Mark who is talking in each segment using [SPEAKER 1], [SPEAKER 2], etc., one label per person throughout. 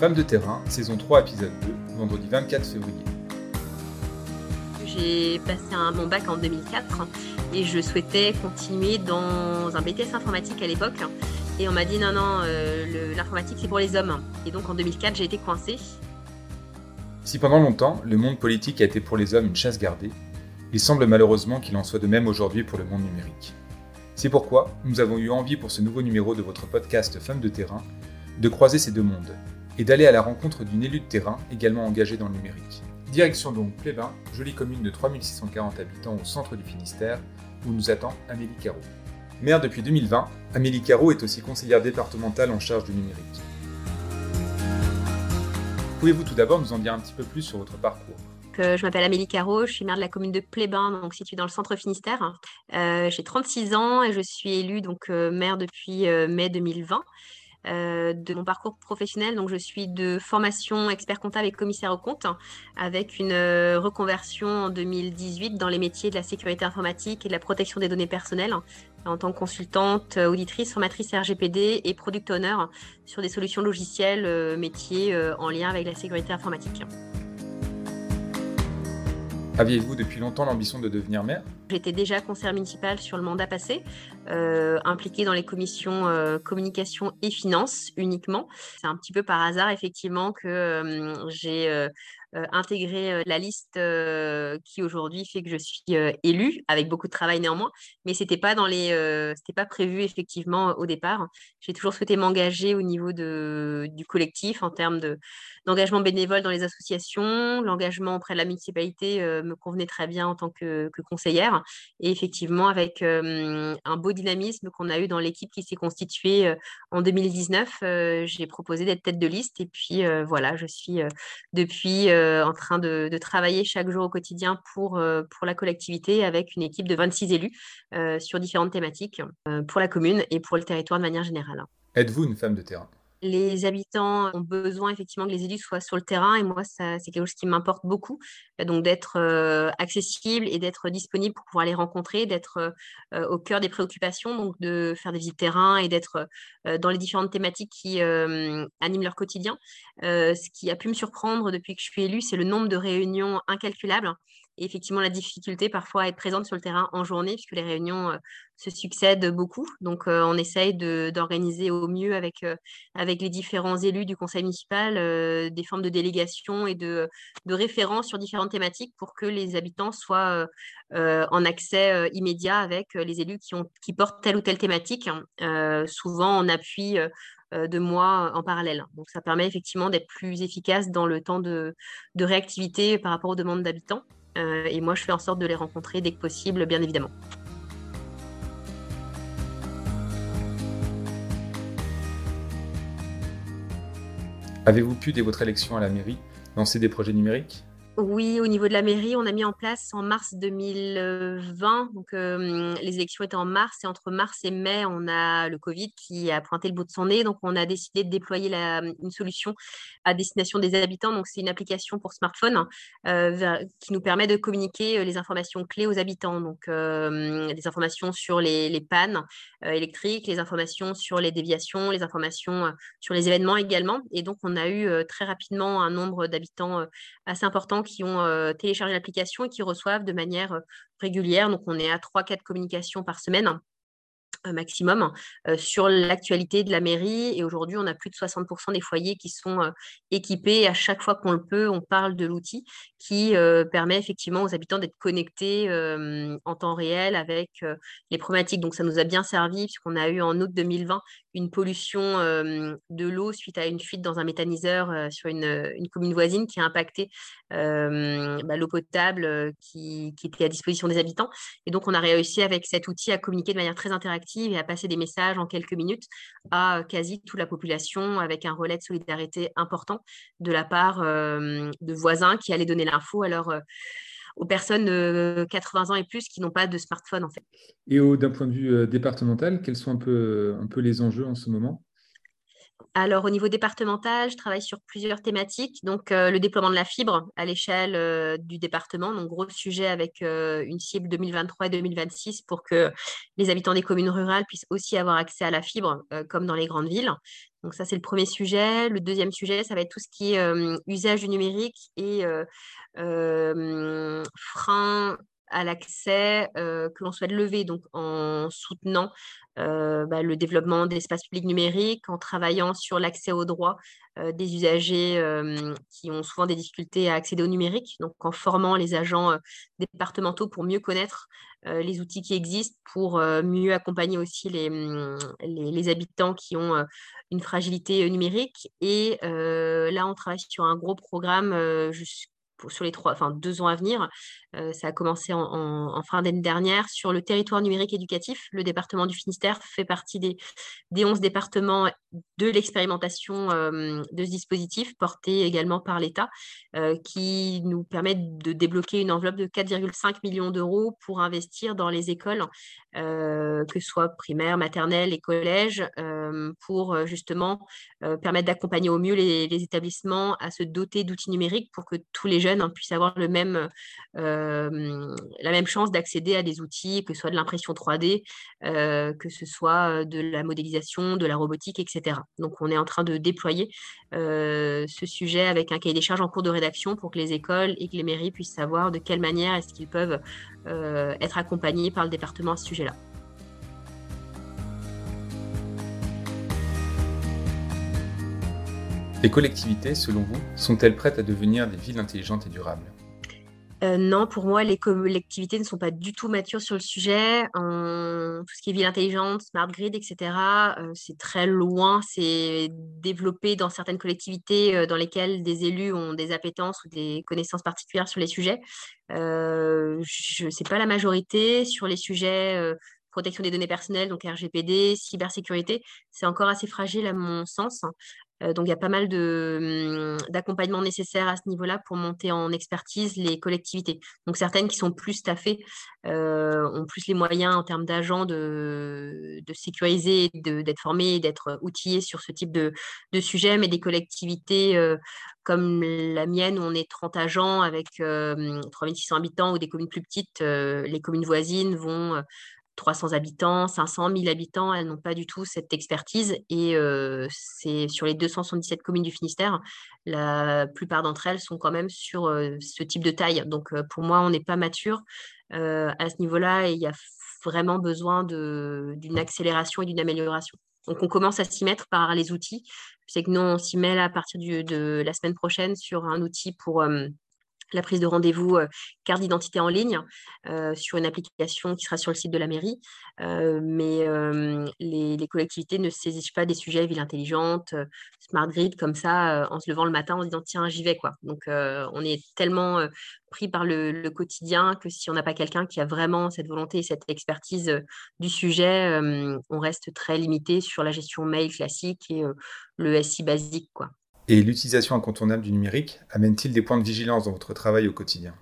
[SPEAKER 1] Femme de terrain, saison 3, épisode 2, vendredi 24 février.
[SPEAKER 2] J'ai passé un, mon bac en 2004 et je souhaitais continuer dans un BTS informatique à l'époque. Et on m'a dit non, non, euh, l'informatique c'est pour les hommes. Et donc en 2004, j'ai été coincée.
[SPEAKER 1] Si pendant longtemps, le monde politique a été pour les hommes une chasse gardée, il semble malheureusement qu'il en soit de même aujourd'hui pour le monde numérique. C'est pourquoi nous avons eu envie pour ce nouveau numéro de votre podcast Femmes de terrain de croiser ces deux mondes et d'aller à la rencontre d'une élue de terrain également engagée dans le numérique. Direction donc Plébin, jolie commune de 3640 habitants au centre du Finistère, où nous attend Amélie Caro. Maire depuis 2020, Amélie Caro est aussi conseillère départementale en charge du numérique. Pouvez-vous tout d'abord nous en dire un petit peu plus sur votre parcours?
[SPEAKER 2] Je m'appelle Amélie Caro, je suis maire de la commune de Plébin, donc située dans le centre Finistère. Euh, j'ai 36 ans et je suis élue donc euh, maire depuis euh, mai 2020. Euh, de mon parcours professionnel. Donc, je suis de formation expert comptable et commissaire au compte, avec une euh, reconversion en 2018 dans les métiers de la sécurité informatique et de la protection des données personnelles, en tant que consultante, auditrice, formatrice RGPD et product owner sur des solutions logicielles euh, métiers en lien avec la sécurité informatique.
[SPEAKER 1] Aviez-vous depuis longtemps l'ambition de devenir maire?
[SPEAKER 2] J'étais déjà conseillère municipale sur le mandat passé, euh, impliquée dans les commissions euh, communication et finances uniquement. C'est un petit peu par hasard effectivement que euh, j'ai euh, la liste qui aujourd'hui fait que je suis élue, avec beaucoup de travail néanmoins, mais pas dans les, c'était pas prévu effectivement au départ. J'ai toujours souhaité m'engager au niveau de, du collectif en termes de d'engagement bénévole dans les associations. L'engagement auprès de la municipalité me convenait très bien en tant que conseillère. Et effectivement, avec un beau dynamisme qu'on a eu dans l'équipe qui s'est constituée en 2019, j'ai proposé d'être tête de liste. Et puis voilà, je suis depuis en train de, travailler chaque jour au quotidien pour, pour la collectivité avec une équipe de 26 élus sur différentes thématiques pour la commune et pour le territoire de manière générale.
[SPEAKER 1] Êtes-vous une femme de terrain?
[SPEAKER 2] Les habitants ont besoin effectivement que les élus soient sur le terrain et moi, c'est quelque chose qui m'importe beaucoup. Donc d'être accessible et d'être disponible pour pouvoir les rencontrer, d'être au cœur des préoccupations, donc de faire des visites terrain et d'être dans les différentes thématiques qui animent leur quotidien. ce qui a pu me surprendre depuis que je suis élue, c'est le nombre de réunions incalculables effectivement la difficulté parfois à être présente sur le terrain en journée, puisque les réunions euh, se succèdent beaucoup. Donc euh, on essaye d'organiser au mieux avec, euh, avec les différents élus du conseil municipal des formes de délégation et de, de référence sur différentes thématiques pour que les habitants soient en accès immédiat avec les élus qui, portent telle ou telle thématique, souvent en appui de moi en parallèle. Donc ça permet effectivement d'être plus efficace dans le temps de réactivité par rapport aux demandes d'habitants. Euh, et moi, je fais en sorte de les rencontrer dès que possible, bien évidemment.
[SPEAKER 1] Avez-vous pu, dès votre élection à la mairie, lancer des projets numériques?
[SPEAKER 2] Oui, au niveau de la mairie, on a mis en place en mars 2020, donc euh, les élections étaient en mars, et entre mars et mai, on a le Covid qui a pointé le bout de son nez, donc on a décidé de déployer une solution à destination des habitants. Donc c'est une application pour smartphone euh, qui nous permet de communiquer euh, les informations clés aux habitants, donc des informations sur les, les pannes électriques, les informations sur les déviations, les informations sur les événements également. Et donc on a eu très rapidement un nombre d'habitants assez important qui ont euh, téléchargé l'application et qui reçoivent de manière euh, régulière. Donc, on est à 3-4 communications par semaine maximum euh, sur l'actualité de la mairie. Et aujourd'hui, on a plus de 60% des foyers qui sont équipés. à chaque fois qu'on le peut, on parle de l'outil qui permet effectivement aux habitants d'être connectés en temps réel avec les problématiques. Donc, ça nous a bien servi puisqu'on a eu en août 2020 une pollution de l'eau suite à une fuite dans un méthaniseur sur une, commune voisine qui a impacté bah, l'eau potable qui, qui était à disposition des habitants. Et donc, on a réussi avec cet outil à communiquer de manière très interactive et à passer des messages en quelques minutes à quasi toute la population avec un relais de solidarité important de la part euh, de voisins qui allaient donner l'info euh, aux personnes de 80 ans et plus qui n'ont pas de smartphone en fait.
[SPEAKER 1] Et d'un point de vue euh, départemental, quels sont un peu, un peu les enjeux en ce moment?
[SPEAKER 2] Alors, au niveau départemental, je travaille sur plusieurs thématiques. Donc, euh, le déploiement de la fibre à l'échelle euh, du département. Donc, gros sujet avec euh, une cible 2023 et 2026 pour que les habitants des communes rurales puissent aussi avoir accès à la fibre, comme dans les grandes villes. Donc ça, c'est le premier sujet. Le deuxième sujet, ça va être tout ce qui est usage du numérique et frein à l'accès que l'on souhaite lever, donc en soutenant bah, le développement d'espaces publics numériques, en travaillant sur l'accès aux droits des usagers qui ont souvent des difficultés à accéder au numérique, donc en formant les agents départementaux pour mieux connaître les outils qui existent, pour mieux accompagner aussi les, les habitants qui ont une fragilité numérique. Et là, on travaille sur un gros programme sur les trois, enfin deux ans à venir. Euh, ça a commencé en, fin d'année dernière sur le territoire numérique éducatif. Le département du Finistère fait partie des, des 11 départements de l'expérimentation euh, de ce dispositif, porté également par l'État, euh, qui nous permet de débloquer une enveloppe de 4,5 millions d'euros pour investir dans les écoles, que ce soit primaires, maternelles et collèges, pour justement permettre d'accompagner au mieux les, établissements à se doter d'outils numériques pour que tous les jeunes puissent avoir le même la même chance d'accéder à des outils, que ce soit de l'impression 3D, euh, que ce soit de la modélisation, de la robotique, etc. Donc on est en train de déployer euh, ce sujet avec un cahier des charges en cours de rédaction pour que les écoles et que les mairies puissent savoir de quelle manière est-ce qu'ils peuvent être accompagnés par le département à ce sujet-là.
[SPEAKER 1] Les collectivités, selon vous, sont-elles prêtes à devenir des villes intelligentes et durables?
[SPEAKER 2] Euh, non, pour moi, les collectivités ne sont pas du tout matures sur le sujet. tout ce qui est ville intelligente, smart grid, etc., euh, c'est très loin. C'est développé dans certaines collectivités euh, dans lesquelles des élus ont des appétences ou des connaissances particulières sur les sujets. je ne sais pas la majorité. Sur les sujets protection des données personnelles, donc RGPD, cybersécurité, c'est encore assez fragile à mon sens. Euh, donc, il y a pas mal hum, d'accompagnement nécessaire à ce niveau-là pour monter en expertise les collectivités. Donc, certaines qui sont plus staffées euh, ont plus les moyens en termes d'agents de, sécuriser, d'être formées, d'être outillées sur ce type de, de sujet, mais des collectivités euh, comme la mienne, où on est 30 agents avec 3600 habitants ou des communes plus petites, les communes voisines vont 300 habitants, 500, 1000 habitants, elles n'ont pas du tout cette expertise. Et euh, c'est sur les 277 communes du Finistère, la plupart d'entre elles sont quand même sur euh, ce type de taille. Donc euh, pour moi, on n'est pas mature à ce niveau-là et il y a vraiment besoin d'une accélération et d'une amélioration. Donc on commence à s'y mettre par les outils. C'est que nous, on s'y met à partir de la semaine prochaine sur un outil pour la prise de rendez-vous euh, carte d'identité en ligne euh, sur une application qui sera sur le site de la mairie. Euh, mais les, collectivités ne saisissent pas des sujets ville intelligente, smart grid comme ça en se levant le matin en se disant tiens j'y vais quoi. Donc on est tellement pris par le, quotidien que si on n'a pas quelqu'un qui a vraiment cette volonté et cette expertise du sujet, on reste très limité sur la gestion mail classique et le SI basique quoi.
[SPEAKER 1] Et l'utilisation incontournable du numérique amène-t-il des points de vigilance dans votre travail au quotidien?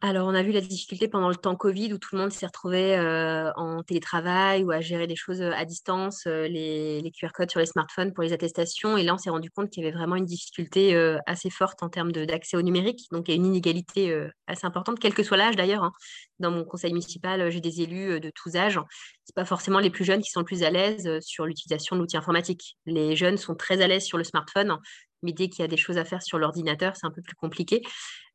[SPEAKER 2] Alors, on a vu la difficulté pendant le temps Covid où tout le monde s'est retrouvé euh, en télétravail ou à gérer des choses euh, à distance, euh, les, QR codes sur les smartphones pour les attestations. Et là, on s'est rendu compte qu'il y avait vraiment une difficulté assez forte en termes d'accès au numérique. Donc, il y a une inégalité assez importante, quel que soit l'âge d'ailleurs. Hein. Dans mon conseil municipal, j'ai des élus de tous âges. Ce pas forcément les plus jeunes qui sont le plus à l'aise sur l'utilisation de l'outil informatique. Les jeunes sont très à l'aise sur le smartphone, mais dès qu'il y a des choses à faire sur l'ordinateur, c'est un peu plus compliqué.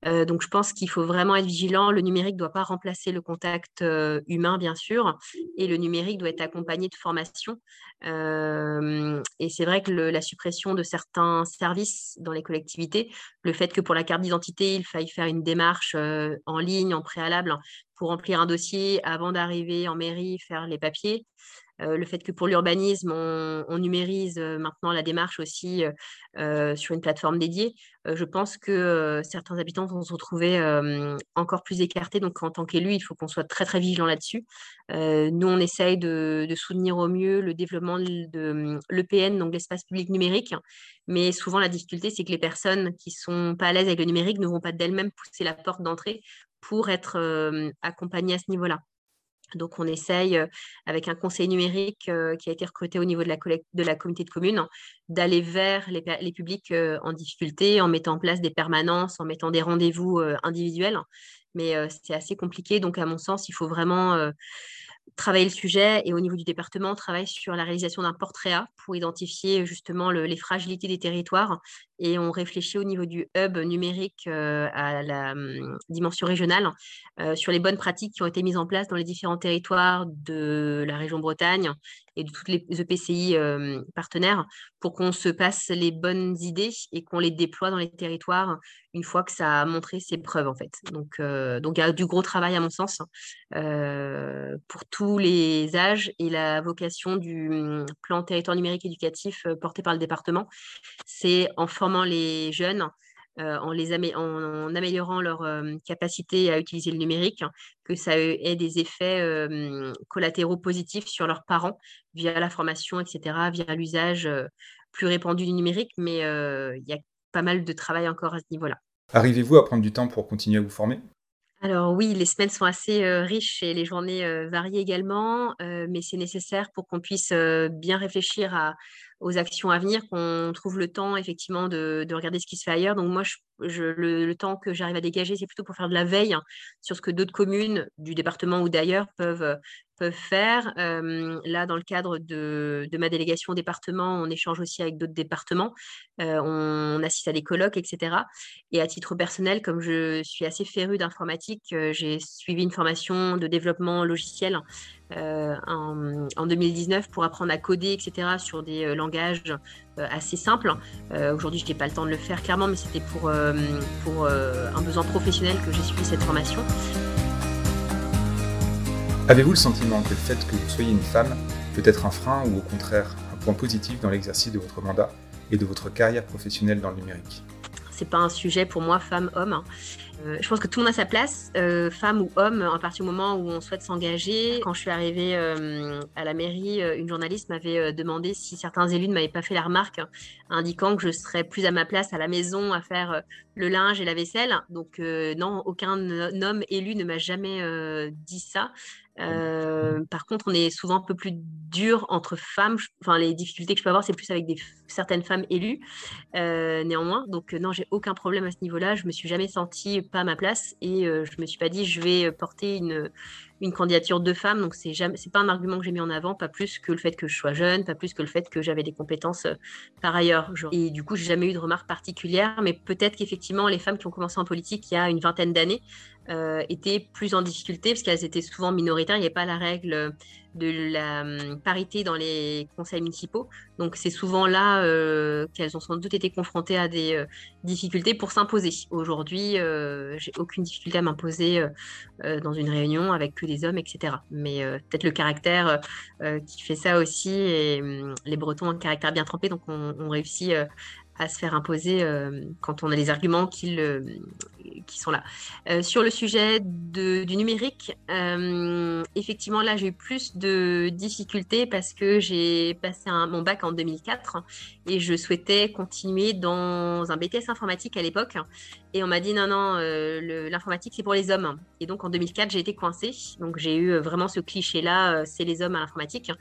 [SPEAKER 2] Euh, donc, je pense qu'il faut vraiment être vigilant. Le numérique ne doit pas remplacer le contact euh, humain, bien sûr, et le numérique doit être accompagné de formation. Euh, et c'est vrai que la suppression de certains services dans les collectivités, le fait que pour la carte d'identité, il faille faire une démarche en ligne, en préalable, pour remplir un dossier avant d'arriver en mairie, faire les papiers. Euh, le fait que pour l'urbanisme, on, numérise euh, maintenant la démarche aussi euh, sur une plateforme dédiée, je pense que certains habitants vont se retrouver encore plus écartés. Donc, en tant qu'élu, il faut qu'on soit très, très vigilant là-dessus. nous, on essaye de, soutenir au mieux le développement de l'EPN, donc l'espace public numérique. Mais souvent, la difficulté, c'est que les personnes qui ne sont pas à l'aise avec le numérique ne vont pas d'elles-mêmes pousser la porte d'entrée pour être accompagnées à ce niveau-là. Donc, on essaye, euh, avec un conseil numérique euh, qui a été recruté au niveau de la, de la communauté de communes, d'aller vers les, publics euh, en difficulté en mettant en place des permanences, en mettant des rendez-vous individuels. Mais c'est assez compliqué. Donc, à mon sens, il faut vraiment travailler le sujet et au niveau du département, on travaille sur la réalisation d'un portrait A pour identifier justement les fragilités des territoires. Et on réfléchit au niveau du hub numérique euh, à la hum, dimension régionale euh, sur les bonnes pratiques qui ont été mises en place dans les différents territoires de la région Bretagne et de toutes les EPCI euh, partenaires pour qu'on se passe les bonnes idées et qu'on les déploie dans les territoires une fois que ça a montré ses preuves en fait. Donc, donc il y a du gros travail à mon sens pour tous les âges et la vocation du hum, plan territoire numérique éducatif porté par le département, c'est en forme les jeunes, euh, en, les en, améliorant leur euh, capacité à utiliser le numérique, que ça ait des effets euh, collatéraux positifs sur leurs parents via la formation, etc., via l'usage plus répandu du numérique. Mais il y a pas mal de travail encore à ce niveau-là.
[SPEAKER 1] Arrivez-vous à prendre du temps pour continuer à vous former?
[SPEAKER 2] Alors oui, les semaines sont assez riches et les journées varient également, mais c'est nécessaire pour qu'on puisse bien réfléchir à, aux actions à venir, qu'on trouve le temps effectivement de, regarder ce qui se fait ailleurs. Donc moi, le, temps que j'arrive à dégager, c'est plutôt pour faire de la veille sur ce que d'autres communes du département ou d'ailleurs peuvent, peuvent faire. là, dans le cadre de, ma délégation au département, on échange aussi avec d'autres départements, on, assiste à des colloques, etc. Et à titre personnel, comme je suis assez férue d'informatique, j'ai suivi une formation de développement logiciel euh, en, 2019 pour apprendre à coder, etc., sur des euh, langages euh, assez simples. Aujourd'hui, je n'ai pas le temps de le faire clairement, mais c'était pour, pour un besoin professionnel que j'ai suivi cette formation.
[SPEAKER 1] Avez-vous le sentiment que le fait que vous soyez une femme peut être un frein ou au contraire un point positif dans l'exercice de votre mandat et de votre carrière professionnelle dans le numérique?
[SPEAKER 2] C'est pas un sujet pour moi, femme-homme. Hein. Euh, je pense que tout le monde a sa place, euh, femme ou homme, à partir du moment où on souhaite s'engager. Quand je suis arrivée euh, à la mairie, une journaliste m'avait demandé si certains élus ne m'avaient pas fait la remarque, indiquant que je serais plus à ma place à la maison à faire le linge et la vaisselle. Donc non, aucun homme élu ne m'a jamais dit ça. Euh, par contre, on est souvent un peu plus dur entre femmes. Enfin, les difficultés que je peux avoir, c'est plus avec certaines femmes élues, euh, néanmoins. Donc, euh, non, j'ai aucun problème à ce niveau-là. Je me suis jamais sentie pas à ma place et je me suis pas dit je vais porter une, une candidature de femme. Donc, c'est jamais, pas un argument que j'ai mis en avant, pas plus que le fait que je sois jeune, pas plus que le fait que j'avais des compétences par ailleurs. Et du coup, j'ai jamais eu de remarques particulières, mais peut-être qu'effectivement, les femmes qui ont commencé en politique il y a une vingtaine d'années euh, étaient plus en difficulté parce qu'elles étaient souvent minoritaires. Il n'y avait pas la règle de la hum, parité dans les conseils municipaux. Donc c'est souvent là euh, qu'elles ont sans doute été confrontées à des euh, difficultés pour s'imposer. Aujourd'hui, j'ai aucune difficulté à m'imposer dans une réunion avec que des hommes, etc. Mais peut-être le caractère qui fait ça aussi. Et hum, les Bretons ont un caractère bien trempé, donc on, on réussit à se faire imposer quand on a les arguments qui qui sont là. Euh, sur le sujet du numérique, euh, effectivement, là, j'ai eu plus de difficultés parce que j'ai passé mon bac en 2004 et je souhaitais continuer dans un BTS informatique à l'époque. Et on m'a dit non, non, euh, l'informatique, c'est pour les hommes. Et donc, en 2004, j'ai été coincée. Donc, j'ai eu vraiment ce cliché-là, c'est les hommes à l'informatique.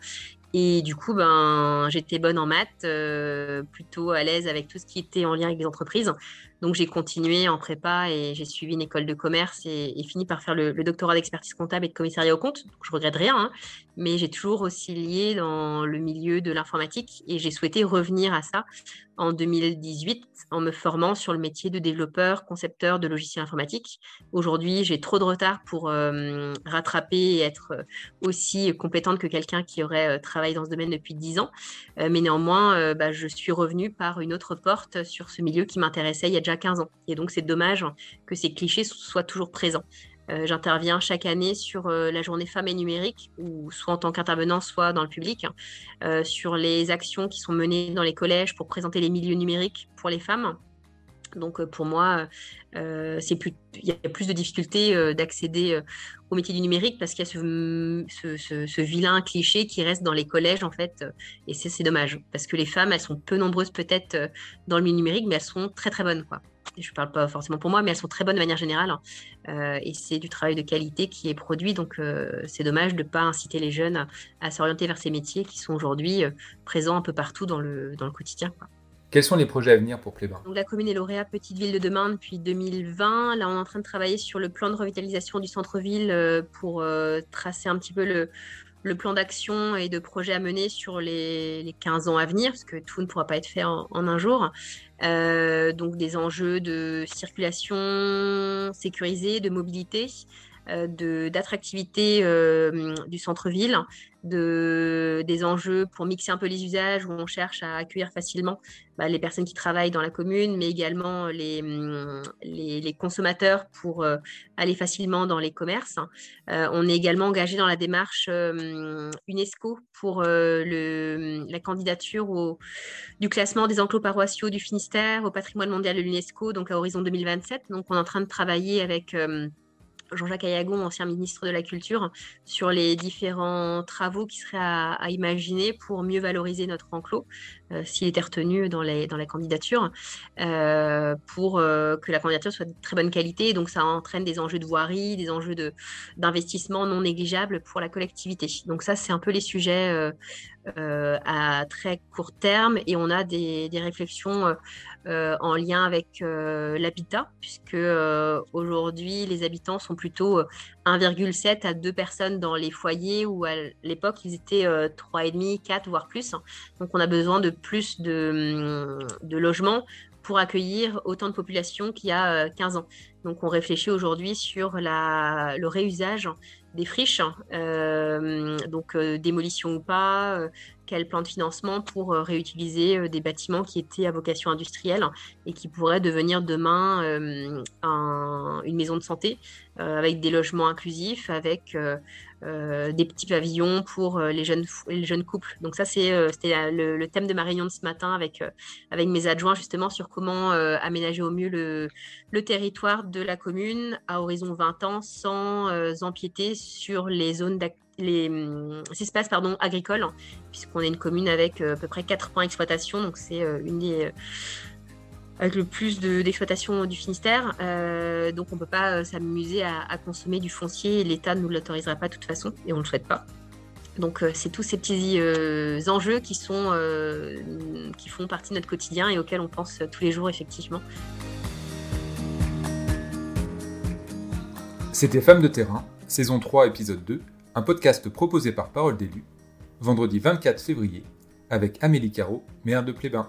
[SPEAKER 2] Et du coup, ben, j'étais bonne en maths, euh, plutôt à l'aise avec tout ce qui était en lien avec les entreprises. Donc, j'ai continué en prépa et j'ai suivi une école de commerce et, fini par faire le, doctorat d'expertise comptable et de commissariat au compte. Donc, je regrette rien, hein, mais j'ai toujours oscillé dans le milieu de l'informatique et j'ai souhaité revenir à ça en 2018 en me formant sur le métier de développeur, concepteur de logiciels informatiques. Aujourd'hui, j'ai trop de retard pour euh, rattraper et être euh, aussi compétente que quelqu'un qui aurait euh, travaillé dans ce domaine depuis 10 ans. mais néanmoins, bah, je suis revenue par une autre porte sur ce milieu qui m'intéressait il y a déjà 15 ans. Et donc, c'est dommage que ces clichés soient toujours présents. Euh, j'interviens chaque année sur euh, la journée femmes et numérique, ou soit en tant qu'intervenant, soit dans le public, euh, sur les actions qui sont menées dans les collèges pour présenter les milieux numériques pour les femmes. Donc pour moi, plus, il y a plus de difficultés d'accéder au métier du numérique parce qu'il y a ce, vilain cliché qui reste dans les collèges en fait, et c'est dommage parce que les femmes, elles sont peu nombreuses peut-être dans le milieu numérique, mais elles sont très très bonnes quoi je ne parle pas forcément pour moi, mais elles sont très bonnes de manière générale. Hein. Euh, et c'est du travail de qualité qui est produit. Donc, euh, c'est dommage de ne pas inciter les jeunes à, s'orienter vers ces métiers qui sont aujourd'hui euh, présents un peu partout dans le, dans le quotidien.
[SPEAKER 1] Quels sont les projets à venir pour Plébin
[SPEAKER 2] La commune est lauréat Petite Ville de demain depuis 2020. Là, on est en train de travailler sur le plan de revitalisation du centre-ville euh, pour euh, tracer un petit peu le, plan d'action et de projet à mener sur les, 15 ans à venir, parce que tout ne pourra pas être fait en, un jour. Euh, donc des enjeux de circulation sécurisée, de mobilité, d'attractivité euh, du centre-ville, de, des enjeux pour mixer un peu les usages où on cherche à accueillir facilement bah, les personnes qui travaillent dans la commune, mais également les, mm, les, consommateurs pour euh, aller facilement dans les commerces. on est également engagé dans la démarche UNESCO pour le, la candidature au, du classement des enclos paroissiaux du Finistère au patrimoine mondial de l'UNESCO, donc à horizon 2027. Donc on est en train de travailler avec Jean-Jacques Ayagon, ancien ministre de la Culture, sur les différents travaux qui seraient à, imaginer pour mieux valoriser notre enclos, euh, s'il était retenu dans, la candidature, euh, pour euh, que la candidature soit de très bonne qualité. Donc ça entraîne des enjeux de voirie, des enjeux d'investissement non négligeables pour la collectivité. Donc ça, c'est un peu les sujets à très court terme et on a des, réflexions en lien avec l'habitat, puisque aujourd'hui, les habitants sont plutôt 1,7 à 2 personnes dans les foyers où à l'époque ils étaient 3,5, 4 voire plus. Donc on a besoin de plus de, logements pour accueillir autant de population qu'il y a 15 ans. Donc on réfléchit aujourd'hui sur le réusage des friches, euh, donc euh, démolition ou pas, euh, quel plan de financement pour réutiliser des bâtiments qui étaient à vocation industrielle et qui pourraient devenir demain une maison de santé avec des logements inclusifs, avec des petits pavillons pour les, jeunes, les jeunes couples. Donc ça, c'était le, thème de ma réunion de ce matin avec, avec mes adjoints justement sur comment aménager au mieux le, le territoire de la commune à horizon 20 ans sans empiéter sur les zones les hum, espaces pardon, agricoles, puisqu'on est une commune avec euh, à peu près 4 points d'exploitation, donc c'est euh, une des euh, avec le plus d'exploitation du Finistère. donc on ne peut pas s'amuser à, consommer du foncier, l'État ne nous l'autoriserait pas de toute façon, et on ne le souhaite pas. Donc c'est tous ces petits enjeux qui, sont, qui font partie de notre quotidien et auxquels on pense tous les jours effectivement.
[SPEAKER 1] C'était Femmes de terrain, saison 3, épisode 2, un podcast proposé par Parole d'élu, vendredi 24 février, avec Amélie Caro, maire de Plébin.